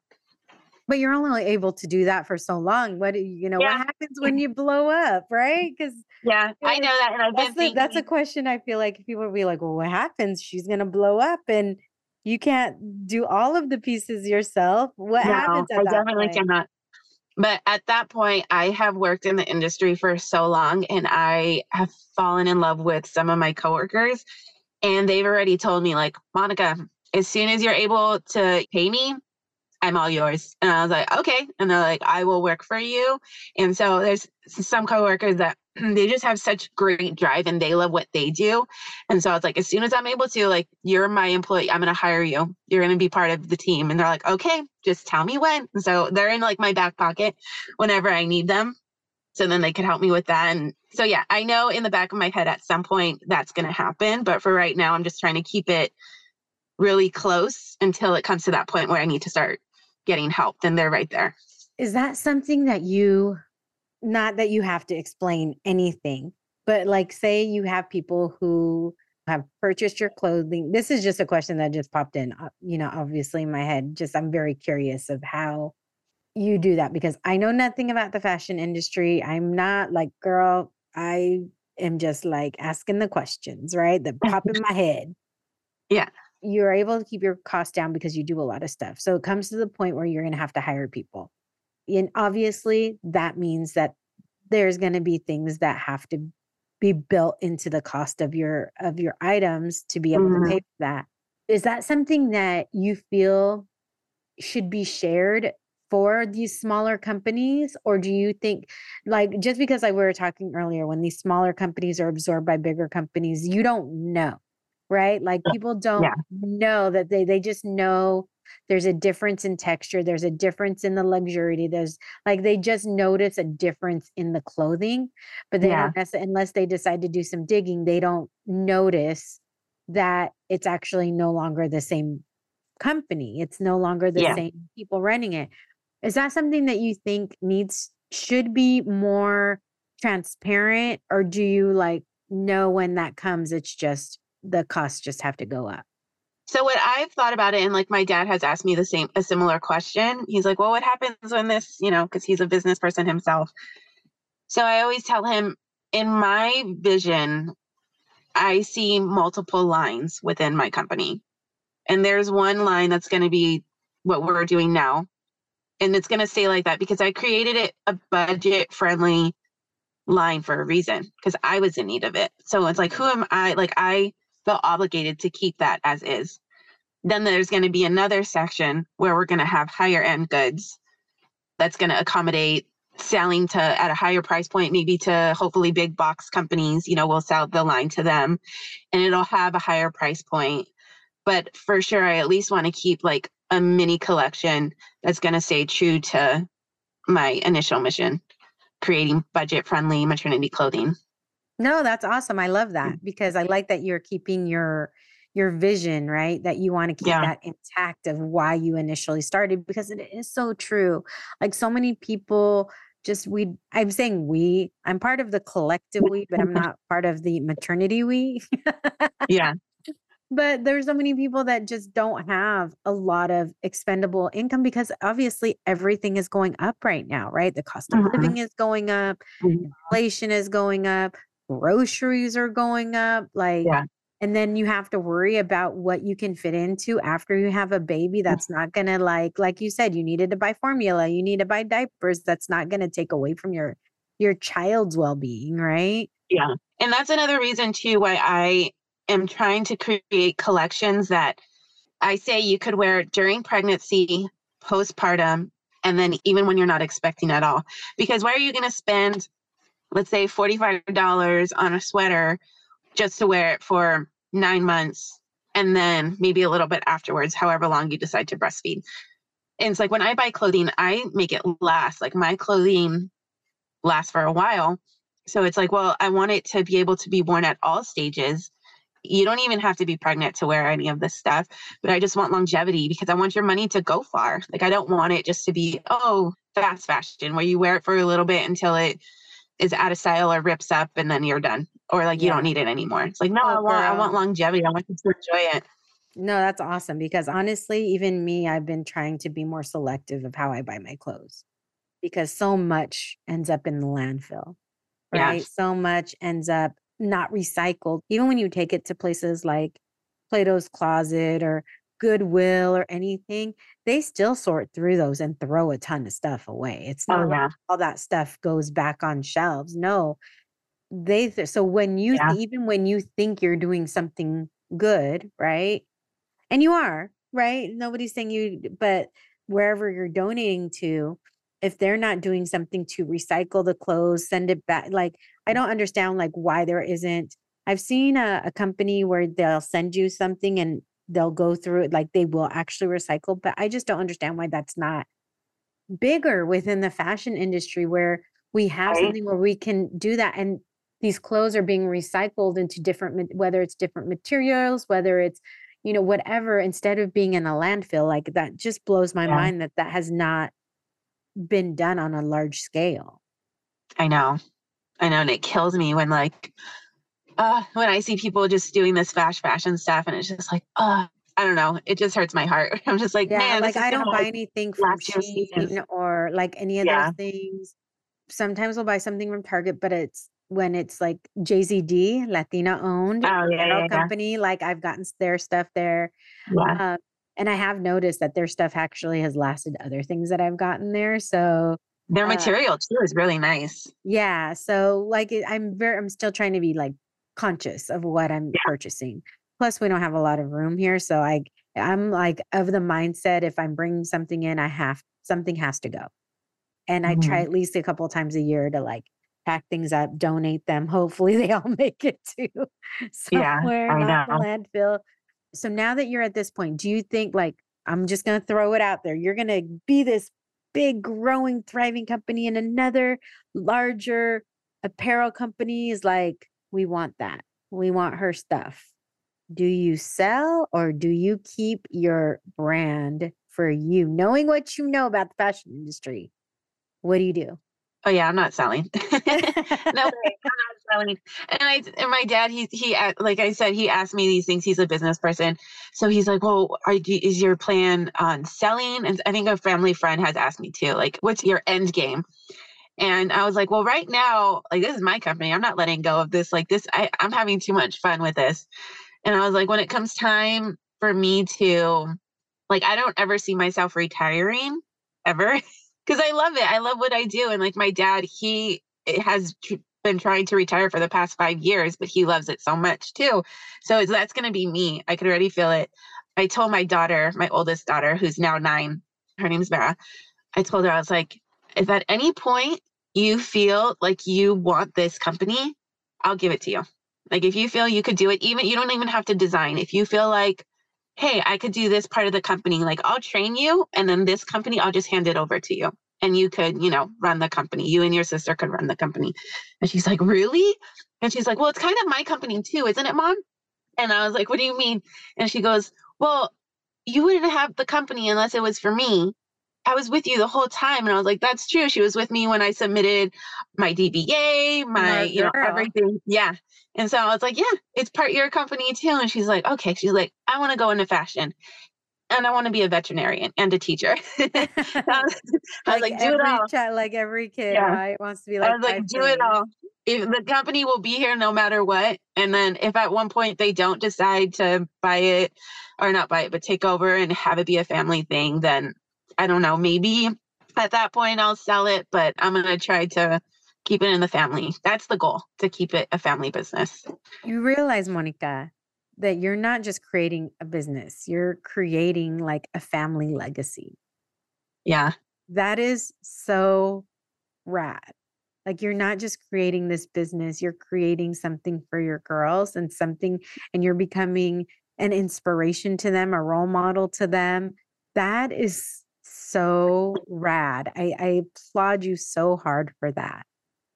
but you're only able to do that for so long. What you know, yeah. what happens when (laughs) you blow up, right? Because yeah, I know that, and I've that's, the, that's a question. I feel like people will be like, "Well, what happens? She's gonna blow up, and you can't do all of the pieces yourself. What no, happens?" I definitely point? cannot. But at that point, I have worked in the industry for so long, and I have fallen in love with some of my coworkers, and they've already told me, like, Monica, as soon as you're able to pay me, I'm all yours. And I was like, okay. And they're like, I will work for you. And so there's some coworkers that (clears throat) they just have such great drive and they love what they do. And so I was like, as soon as I'm able to, like, you're my employee, I'm going to hire you. You're going to be part of the team. And they're like, okay, just tell me when. And so they're in like my back pocket whenever I need them. So then they could help me with that. And so, yeah, I know in the back of my head at some point that's going to happen. But for right now, I'm just trying to keep it really close until it comes to that point where I need to start getting help, then they're right there. Is that something that you, not that you have to explain anything, but like say you have people who have purchased your clothing. This is just a question that just popped in, uh, you know, obviously in my head. Just I'm very curious of how you do that because I know nothing about the fashion industry. I'm not like, girl, I am just like asking the questions, right? That pop in (laughs) my head. Yeah you're able to keep your costs down because you do a lot of stuff. So it comes to the point where you're going to have to hire people. And obviously, that means that there's going to be things that have to be built into the cost of your of your items to be able mm-hmm. to pay for that. Is that something that you feel should be shared for these smaller companies or do you think like just because like we were talking earlier when these smaller companies are absorbed by bigger companies you don't know right? Like people don't yeah. know that they they just know there's a difference in texture, there's a difference in the luxury, there's like they just notice a difference in the clothing, but they yeah. don't unless they decide to do some digging, they don't notice that it's actually no longer the same company. It's no longer the yeah. same people running it. Is that something that you think needs should be more transparent or do you like know when that comes it's just the costs just have to go up. So what I've thought about it, and like my dad has asked me the same, a similar question. He's like, "Well, what happens when this, you know, because he's a business person himself." So I always tell him, in my vision, I see multiple lines within my company, and there's one line that's going to be what we're doing now, and it's going to stay like that because I created it a budget friendly line for a reason because I was in need of it. So it's like, who am I? Like I felt obligated to keep that as is. Then there's going to be another section where we're going to have higher end goods that's going to accommodate selling to at a higher price point maybe to hopefully big box companies you know we'll sell the line to them and it'll have a higher price point but for sure i at least want to keep like a mini collection that's going to stay true to my initial mission creating budget friendly maternity clothing no, that's awesome. I love that mm. because I like that you're keeping your your vision, right? That you want to keep yeah. that intact of why you initially started because it is so true. Like so many people just we I'm saying we, I'm part of the collective we, but I'm not part of the maternity we. yeah. (laughs) But there's so many people that just don't have a lot of expendable income because obviously everything is going up right now, right? The cost of mm-hmm. living is going up, mm-hmm. inflation is going up, groceries are going up like yeah. and then you have to worry about what you can fit into after you have a baby mm. that's not going to like like you said you needed to buy formula you need to buy diapers that's not going to take away from your your child's well-being right yeah and that's another reason too why i am trying to create collections that I say you could wear during pregnancy, postpartum, and then even when you're not expecting at all. Because why are you going to spend, let's say, $45 on a sweater just to wear it for nine months and then maybe a little bit afterwards, however long you decide to breastfeed? And it's like when I buy clothing, I make it last. Like my clothing lasts for a while. So it's like, well, I want it to be able to be worn at all stages you don't even have to be pregnant to wear any of this stuff but i just want longevity because i want your money to go far like i don't want it just to be oh fast fashion where you wear it for a little bit until it is out of style or rips up and then you're done or like you don't need it anymore. It's like no oh, i want i want longevity. I want you to enjoy it. No that's awesome because honestly even me i've been trying to be more selective of how i buy my clothes because so much ends up in the landfill right? Yeah. so much ends up not recycled. Even when you take it to places like Plato's Closet or Goodwill or anything, they still sort through those and throw a ton of stuff away. It's oh, not oh, yeah. like all that stuff goes back on shelves. No, they th- so when you yeah. even when you think you're doing something good, right? And you are, right? Nobody's saying you, but wherever you're donating to, if they're not doing something to recycle the clothes, send it back, like I mm. don't understand like why there isn't. I've seen a, a company where they'll send you something and they'll go through it, like they will actually recycle, but I just don't understand why that's not bigger within the fashion industry where we have right. something where we can do that and these clothes are being recycled into different whether it's different materials whether it's you know whatever instead of being in a landfill like that just blows my yeah. mind that that has not been done on a large scale i know I know, and it kills me when like uh when I see people just doing this fast fashion stuff and it's just like, uh, I don't know. It just hurts my heart. (laughs) I'm just like, yeah, man, like I don't buy like anything from Shein or like any of yeah. those things. Sometimes I'll buy something from Target, but it's when it's like JZD, Latina owned oh, yeah, yeah, company. Like I've gotten their stuff there. Uh, and I have noticed that their stuff actually has lasted other things that I've gotten there. So their uh, material too is really nice. Yeah. So like I'm very I'm still trying to be like conscious of what I'm yeah. purchasing. Plus we don't have a lot of room here, so I I'm like of the mindset if I'm bringing something in, I have something has to go. And mm-hmm. I try mm-hmm. at least a couple times a year to like pack things up, donate them. (laughs) Hopefully they all make it to (laughs) somewhere, yeah, not the landfill. So now that you're at this point, do you think like I'm just gonna throw it out there? You're gonna be this big, growing, thriving company and another larger apparel company is like, we want that. We want her stuff. Do you sell or do you keep your brand for you? Knowing what you know about the fashion industry, what do you do? Oh yeah, I'm not selling. (laughs) no way, I'm not (laughs) selling. And I and my dad, he he uh, like I said, he asked me these things. He's a business person, so he's like, "Well, are you, is your plan on selling?" And I think a family friend has asked me too, like, "What's your end game?" And I was like, "Well, right now, like this is my company. I'm not letting go of this. Like this, I, I'm having too much fun with this." And I was like, when it comes time for me to, like, I don't ever see myself retiring ever. (laughs) because I love it. I love what I do. And like my dad, he has tr- been trying to retire for the past five years, but he loves it so much too. So that's going to be me. I could already feel it. I told my daughter, my oldest daughter, who's now nine, her name's Vera. I told her, I was like, if at any point you feel like you want this company, I'll give it to you. Like if you feel you could do it, even you don't even have to design. If you feel like hey, I could do this part of the company. Like I'll train you and then this company, I'll just hand it over to you. And you could, you know, run the company. You and your sister could run the company. And she's like, really? And she's like, well, it's kind of my company too, isn't it, mom? And I was like, what do you mean? And she goes, well, you wouldn't have the company unless it was for me. I was with you the whole time. And I was like, that's true. She was with me when I submitted my DBA, my, you know, everything. Yeah. And so I was like, yeah, it's part your company too. And she's like, okay. She's like, I want to go into fashion and I want to be a veterinarian and a teacher. (laughs) (laughs) I was, like, like, do it all. Child, like every kid, yeah. right? Wants to be like, I was like, do it all. If the company will be here no matter what. And then if at one point they don't decide to buy it or not buy it, but take over and have it be a family thing, then I don't know, maybe at that point I'll sell it, but I'm going to try to keep it in the family. That's the goal to keep it a family business. You realize, Monica, that you're not just creating a business, you're creating like a family legacy. Yeah. That is so rad. Like you're not just creating this business, you're creating something for your girls and something, and you're becoming an inspiration to them, a role model to them. That is so rad. I, I applaud you so hard for that.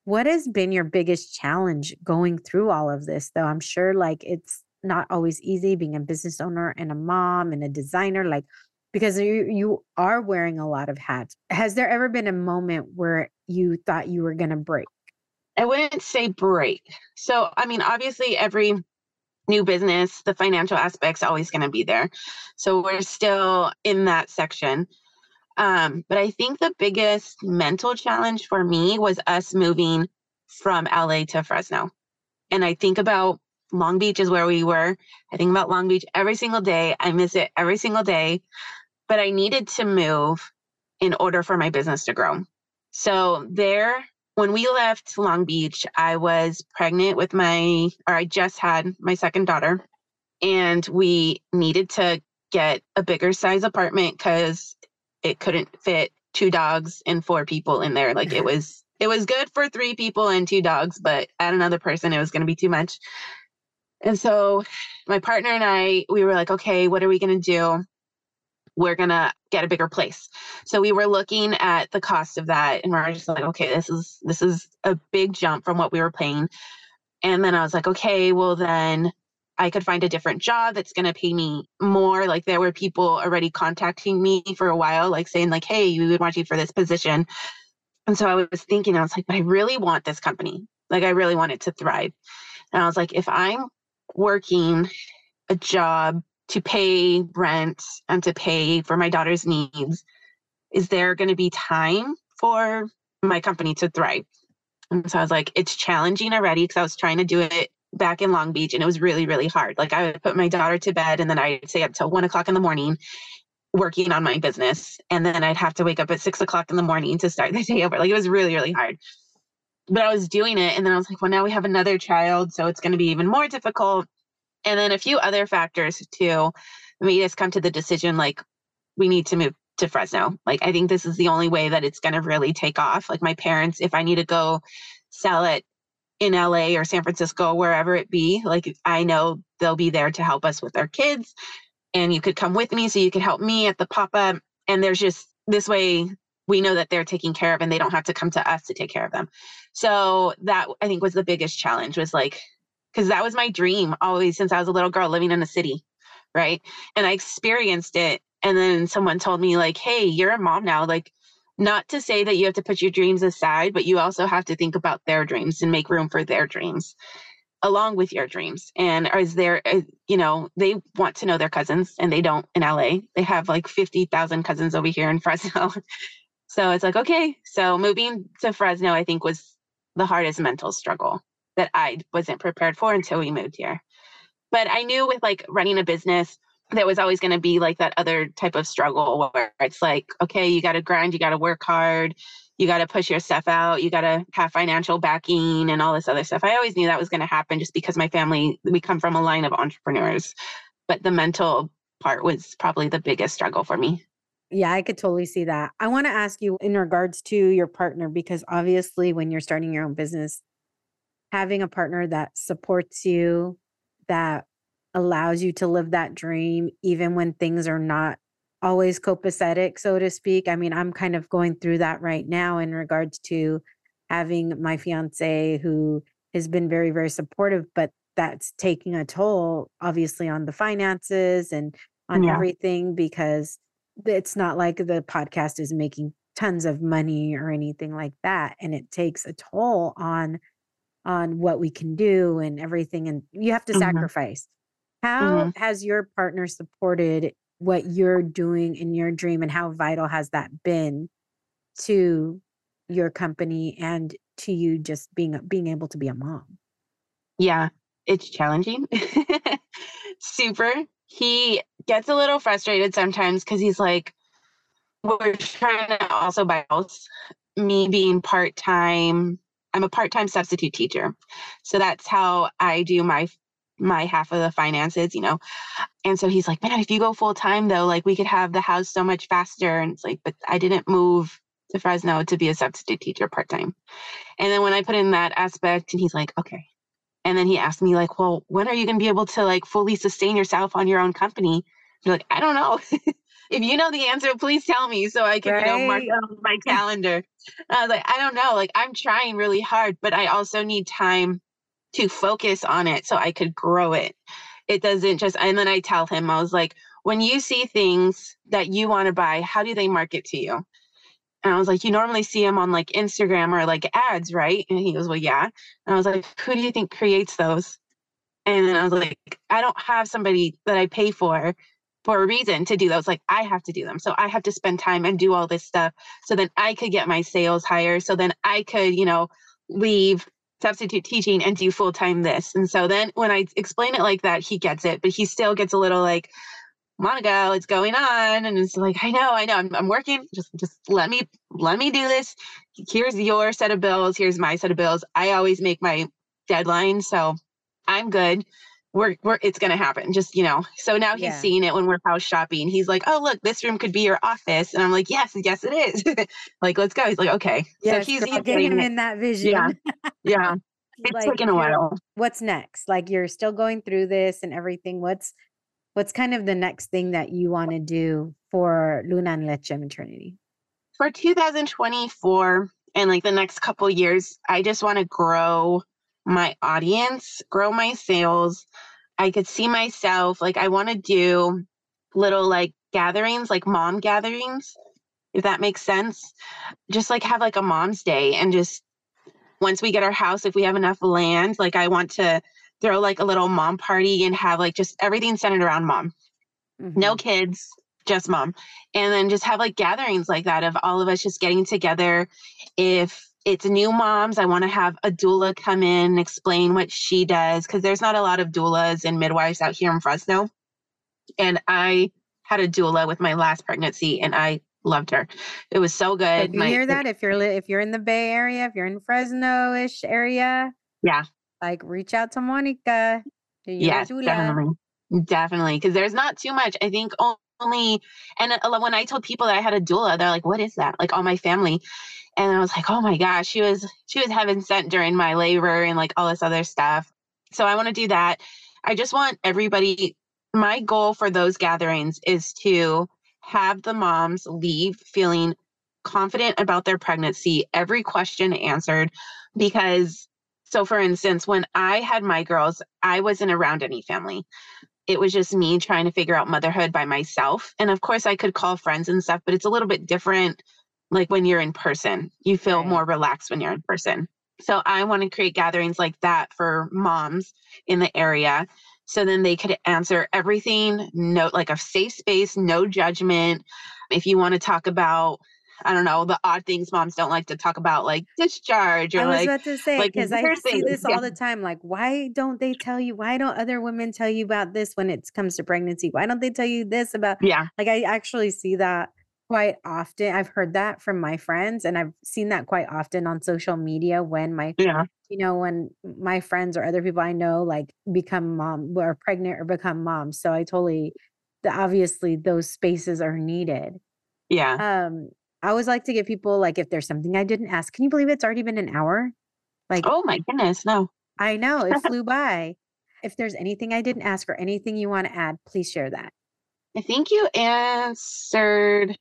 What has been your biggest challenge going through all of this, though? I'm sure like it's not always easy being a business owner and a mom and a designer. Like, because you, you are wearing a lot of hats. Has there ever been a moment where you thought you were going to break? I wouldn't say break. So, I mean, obviously, every new business, the financial aspect's always going to be there. So, we're still in that section. Um, but I think the biggest mental challenge for me was us moving from LA to Fresno. And I think about Long Beach is where we were. I think about Long Beach every single day. I miss it every single day. But I needed to move in order for my business to grow. So there, when we left Long Beach, I was pregnant with my, or I just had my second daughter, and we needed to get a bigger size apartment because it couldn't fit two dogs and four people in there. Like it mm-hmm. was, it was good for three people and two dogs, but add another person, it was going to be too much. And so my partner and I, we were like, okay, what are we going to do? We're going to get a bigger place. So we were looking at the cost of that and we are just like, okay, this is this is a big jump from what we were paying. And then I was like, okay, well then I could find a different job that's going to pay me more. Like there were people already contacting me for a while, like saying like, hey, we would want you for this position. And so I was thinking, I was like, but I really want this company. Like I really want it to thrive. And I was like, if I'm working a job to pay rent and to pay for my daughter's needs, is there going to be time for my company to thrive? And so I was like, it's challenging already because I was trying to do it back in Long Beach and it was really, really hard. Like I would put my daughter to bed and then I'd stay up till one o'clock in the morning working on my business. And then I'd have to wake up at six o'clock in the morning to start (laughs) the day over. Like it was really, really hard. But I was doing it. And then I was like, well, now we have another child. So it's going to be even more difficult. And then a few other factors too made us come to the decision like we need to move to Fresno. Like I think this is the only way that it's going to really take off. Like my parents, if I need to go sell it in LA or San Francisco, wherever it be, like I know they'll be there to help us with our kids. And you could come with me so you could help me at the pop up. And there's just this way we know that they're taken care of and they don't have to come to us to take care of them. So that I think was the biggest challenge was like because that was my dream always since I was a little girl living in the city, right? And I experienced it. And then someone told me, like, hey, you're a mom now. Like, not to say that you have to put your dreams aside, but you also have to think about their dreams and make room for their dreams along with your dreams. And is there, uh, you know, they want to know their cousins and they don't in LA. They have like 50,000 cousins over here in (laughs) Fresno. so it's like, okay. So moving to Fresno, I think was the hardest mental struggle that I wasn't prepared for until we moved here. But I knew with like running a business, there was always going to be like that other type of struggle where it's like, okay, you got to grind, you got to work hard, you got to push your stuff out, you got to have financial backing and all this other stuff. I always knew that was going to happen just because my family, we come from a line of entrepreneurs. But the mental part was probably the biggest struggle for me. Yeah, I could totally see that. I want to ask you in regards to your partner, because obviously, when you're starting your own business, having a partner that supports you, that allows you to live that dream, even when things are not always copacetic, so to speak. I mean, I'm kind of going through that right now in regards to having my fiance who has been very, very supportive, but that's taking a toll, obviously, on the finances and on yeah. everything because it's not like the podcast is making tons of money or anything like that. And it takes a toll on on what we can do and everything and you have to mm-hmm. sacrifice how mm-hmm. has your partner supported what you're doing in your dream and how vital has that been to your company and to you just being being able to be a mom yeah it's challenging (laughs) super he gets a little frustrated sometimes because he's like we're trying to also buy house me being part-time I'm a part time substitute teacher. So that's how I do my my half of the finances, you know. And so he's like, man, if you go full time though, like we could have the house so much faster. And it's like, but I didn't move to Fresno to be a substitute teacher part time. And then when I put in that aspect, and he's like, okay. And then he asked me, like, well, when are you going to be able to like fully sustain yourself on your own company? You're like, I don't know. (laughs) if you know the answer, please tell me so I can, right. you know, mark my calendar. I was like, I don't know. Like, I'm trying really hard, but I also need time to focus on it so I could grow it. It doesn't just, and then I tell him, I was like, when you see things that you want to buy, how do they market to you? And I was like, you normally see them on like Instagram or like ads, right? And he goes, well, yeah. And I was like, who do you think creates those? And then I was like, I don't have somebody that I pay for for a reason to do those. Like I have to do them. So I have to spend time and do all this stuff so then I could get my sales higher. So then I could, you know, leave substitute teaching and do full time this. And so then when I explain it like that, he gets it, but he still gets a little like, Monica, what's going on? And it's like, I know, I know, I'm, I'm working. Just, just let me, let me do this. Here's your set of bills. Here's my set of bills. I always make my deadline, so I'm good. We're, we're, it's gonna happen. Just you know. So now he's yeah. seeing it when we're house shopping. He's like, oh look, this room could be your office, and I'm like, yes, yes, it is. (laughs) like, let's go. He's like, okay. Yeah, so he's, he's getting him in that vision. Yeah, (laughs) yeah. It's like, taking a while. What's next? Like you're still going through this and everything. What's what's kind of the next thing that you want to do for Luna and Leche maternity? For 2024 and like the next couple years, I just want to grow my audience, grow my sales. I could see myself like I want to do little like gatherings, like mom gatherings, if that makes sense. Just like have like a mom's day and just once we get our house, if we have enough land, like I want to throw like a little mom party and have like just everything centered around mom. Mm-hmm. No kids, just mom. And then just have like gatherings like that of all of us just getting together. If it's new moms, I want to have a doula come in and explain what she does because there's not a lot of doulas and midwives out here in Fresno. And I had a doula with my last pregnancy and I loved her. It was so good. you my, hear that? If you're if you're in the Bay Area, if you're in Fresno-ish area, yeah, like reach out to Monica. Yes, definitely, definitely, because there's not too much. I think only, and uh, when I told people that I had a doula, they're like, "What is that?" Like all my family, and I was like, "Oh my gosh, she was she was heaven sent during my labor and like all this other stuff." So I want to do that. I just want everybody. My goal for those gatherings is to have the moms leave feeling confident about their pregnancy, every question answered, because so for instance, when I had my girls, I wasn't around any family. It was just me trying to figure out motherhood by myself. And of course, I could call friends and stuff, but it's a little bit different like when you're in person. You feel right. more relaxed when you're in person. So I want to create gatherings like that for moms in the area so then they could answer everything, no, like a safe space, no judgment. If you want to talk about, I don't know, the odd things moms don't like to talk about, like discharge or I was like, about to say, because like, I see this yeah. all the time. Like, why don't they tell you? Why don't other women tell you about this when it comes to pregnancy? Why don't they tell you this about? Yeah. Like, I actually see that quite often. I've heard that from my friends, and I've seen that quite often on social media when my, yeah. you know, when my friends or other people I know like become mom or pregnant or become moms. So I totally, the, obviously, those spaces are needed. Yeah. Um, I always like to give people like if there's something I didn't ask. Can you believe it's already been an hour? Like, oh my goodness, no. I know it (laughs) flew by. If there's anything I didn't ask or anything you want to add, please share that. I think you answered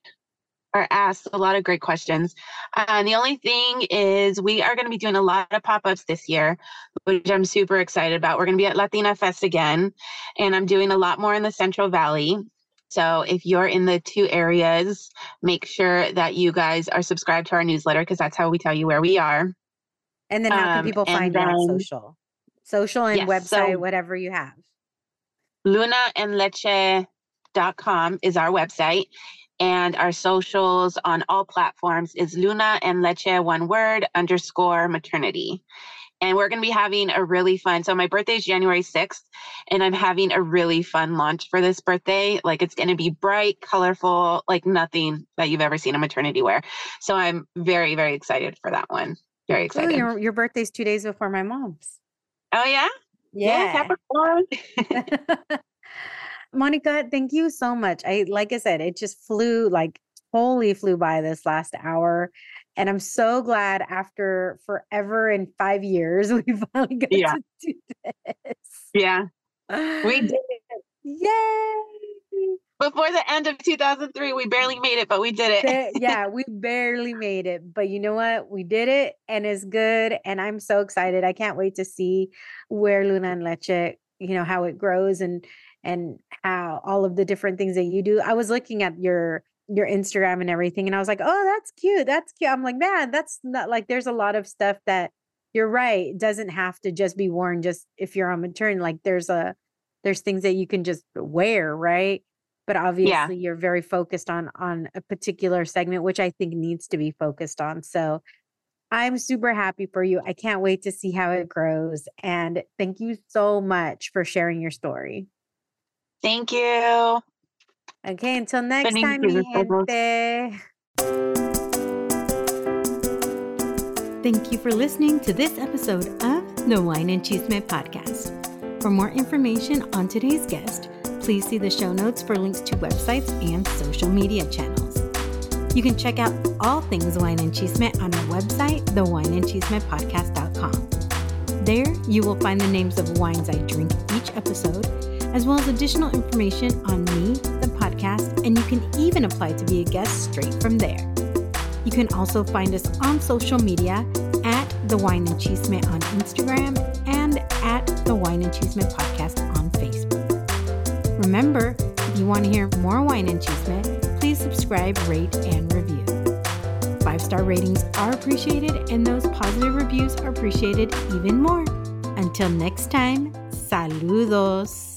or asked a lot of great questions. Uh, the only thing is, we are going to be doing a lot of pop ups this year, which I'm super excited about. We're going to be at Latina Fest again, and I'm doing a lot more in the Central Valley. So if you're in the two areas, make sure that you guys are subscribed to our newsletter because that's how we tell you where we are. And then how can um, people find then, you on social? Social and yes, website, so whatever you have. luna and Lunaandleche.com is our website and our socials on all platforms is Luna and Leche, one word, underscore maternity. And we're going to be having a really fun. So, my birthday is January 6th, and I'm having a really fun launch for this birthday. Like, it's going to be bright, colorful, like nothing that you've ever seen a maternity wear. So, I'm very, very excited for that one. Very excited. Your, your birthday's two days before my mom's. Oh, yeah? Yeah, Capricorn. (laughs) Monica, thank you so much. I like I said, it just flew like totally flew by this last hour. And I'm so glad after forever and five years, (laughs) we finally got Yeah. to do this. yeah, we (sighs) did it. Yay! Before the end of 2003, we barely made it, but we did it. (laughs) Yeah, we barely made it, but you know what? We did it and it's good. And I'm so excited. I can't wait to see where Luna and Leche, you know, how it grows and and how all of the different things that you do. I was looking at your your Instagram and everything, and I was like, oh, that's cute. That's cute. I'm like, man, that's not like there's a lot of stuff that you're right. It doesn't have to just be worn just if you're on maternity. Like there's a there's things that you can just wear, right? But obviously you're very focused on on a particular segment, which I think needs to be focused on. So I'm super happy for you. I can't wait to see how it grows. And thank you so much for sharing your story. Thank you. Okay, until next Feliz time, mi gente. Thank you for listening to this episode of the Wine and Chisme podcast. For more information on today's guest, please see the show notes for links to websites and social media channels. You can check out all things Wine and Chisme on our website, thewineandchismepodcast.com. There, you will find the names of wines I drink each episode, as well as additional information on me, the podcast, and you can even apply to be a guest straight from there. You can also find us on social media at The Wine and Chisme on Instagram and at The Wine and Chisme Podcast on Facebook. Remember, if you want to hear more Wine and Chisme, please subscribe, rate, and review. Five star ratings are appreciated, and those positive reviews are appreciated even more. Until next time, saludos.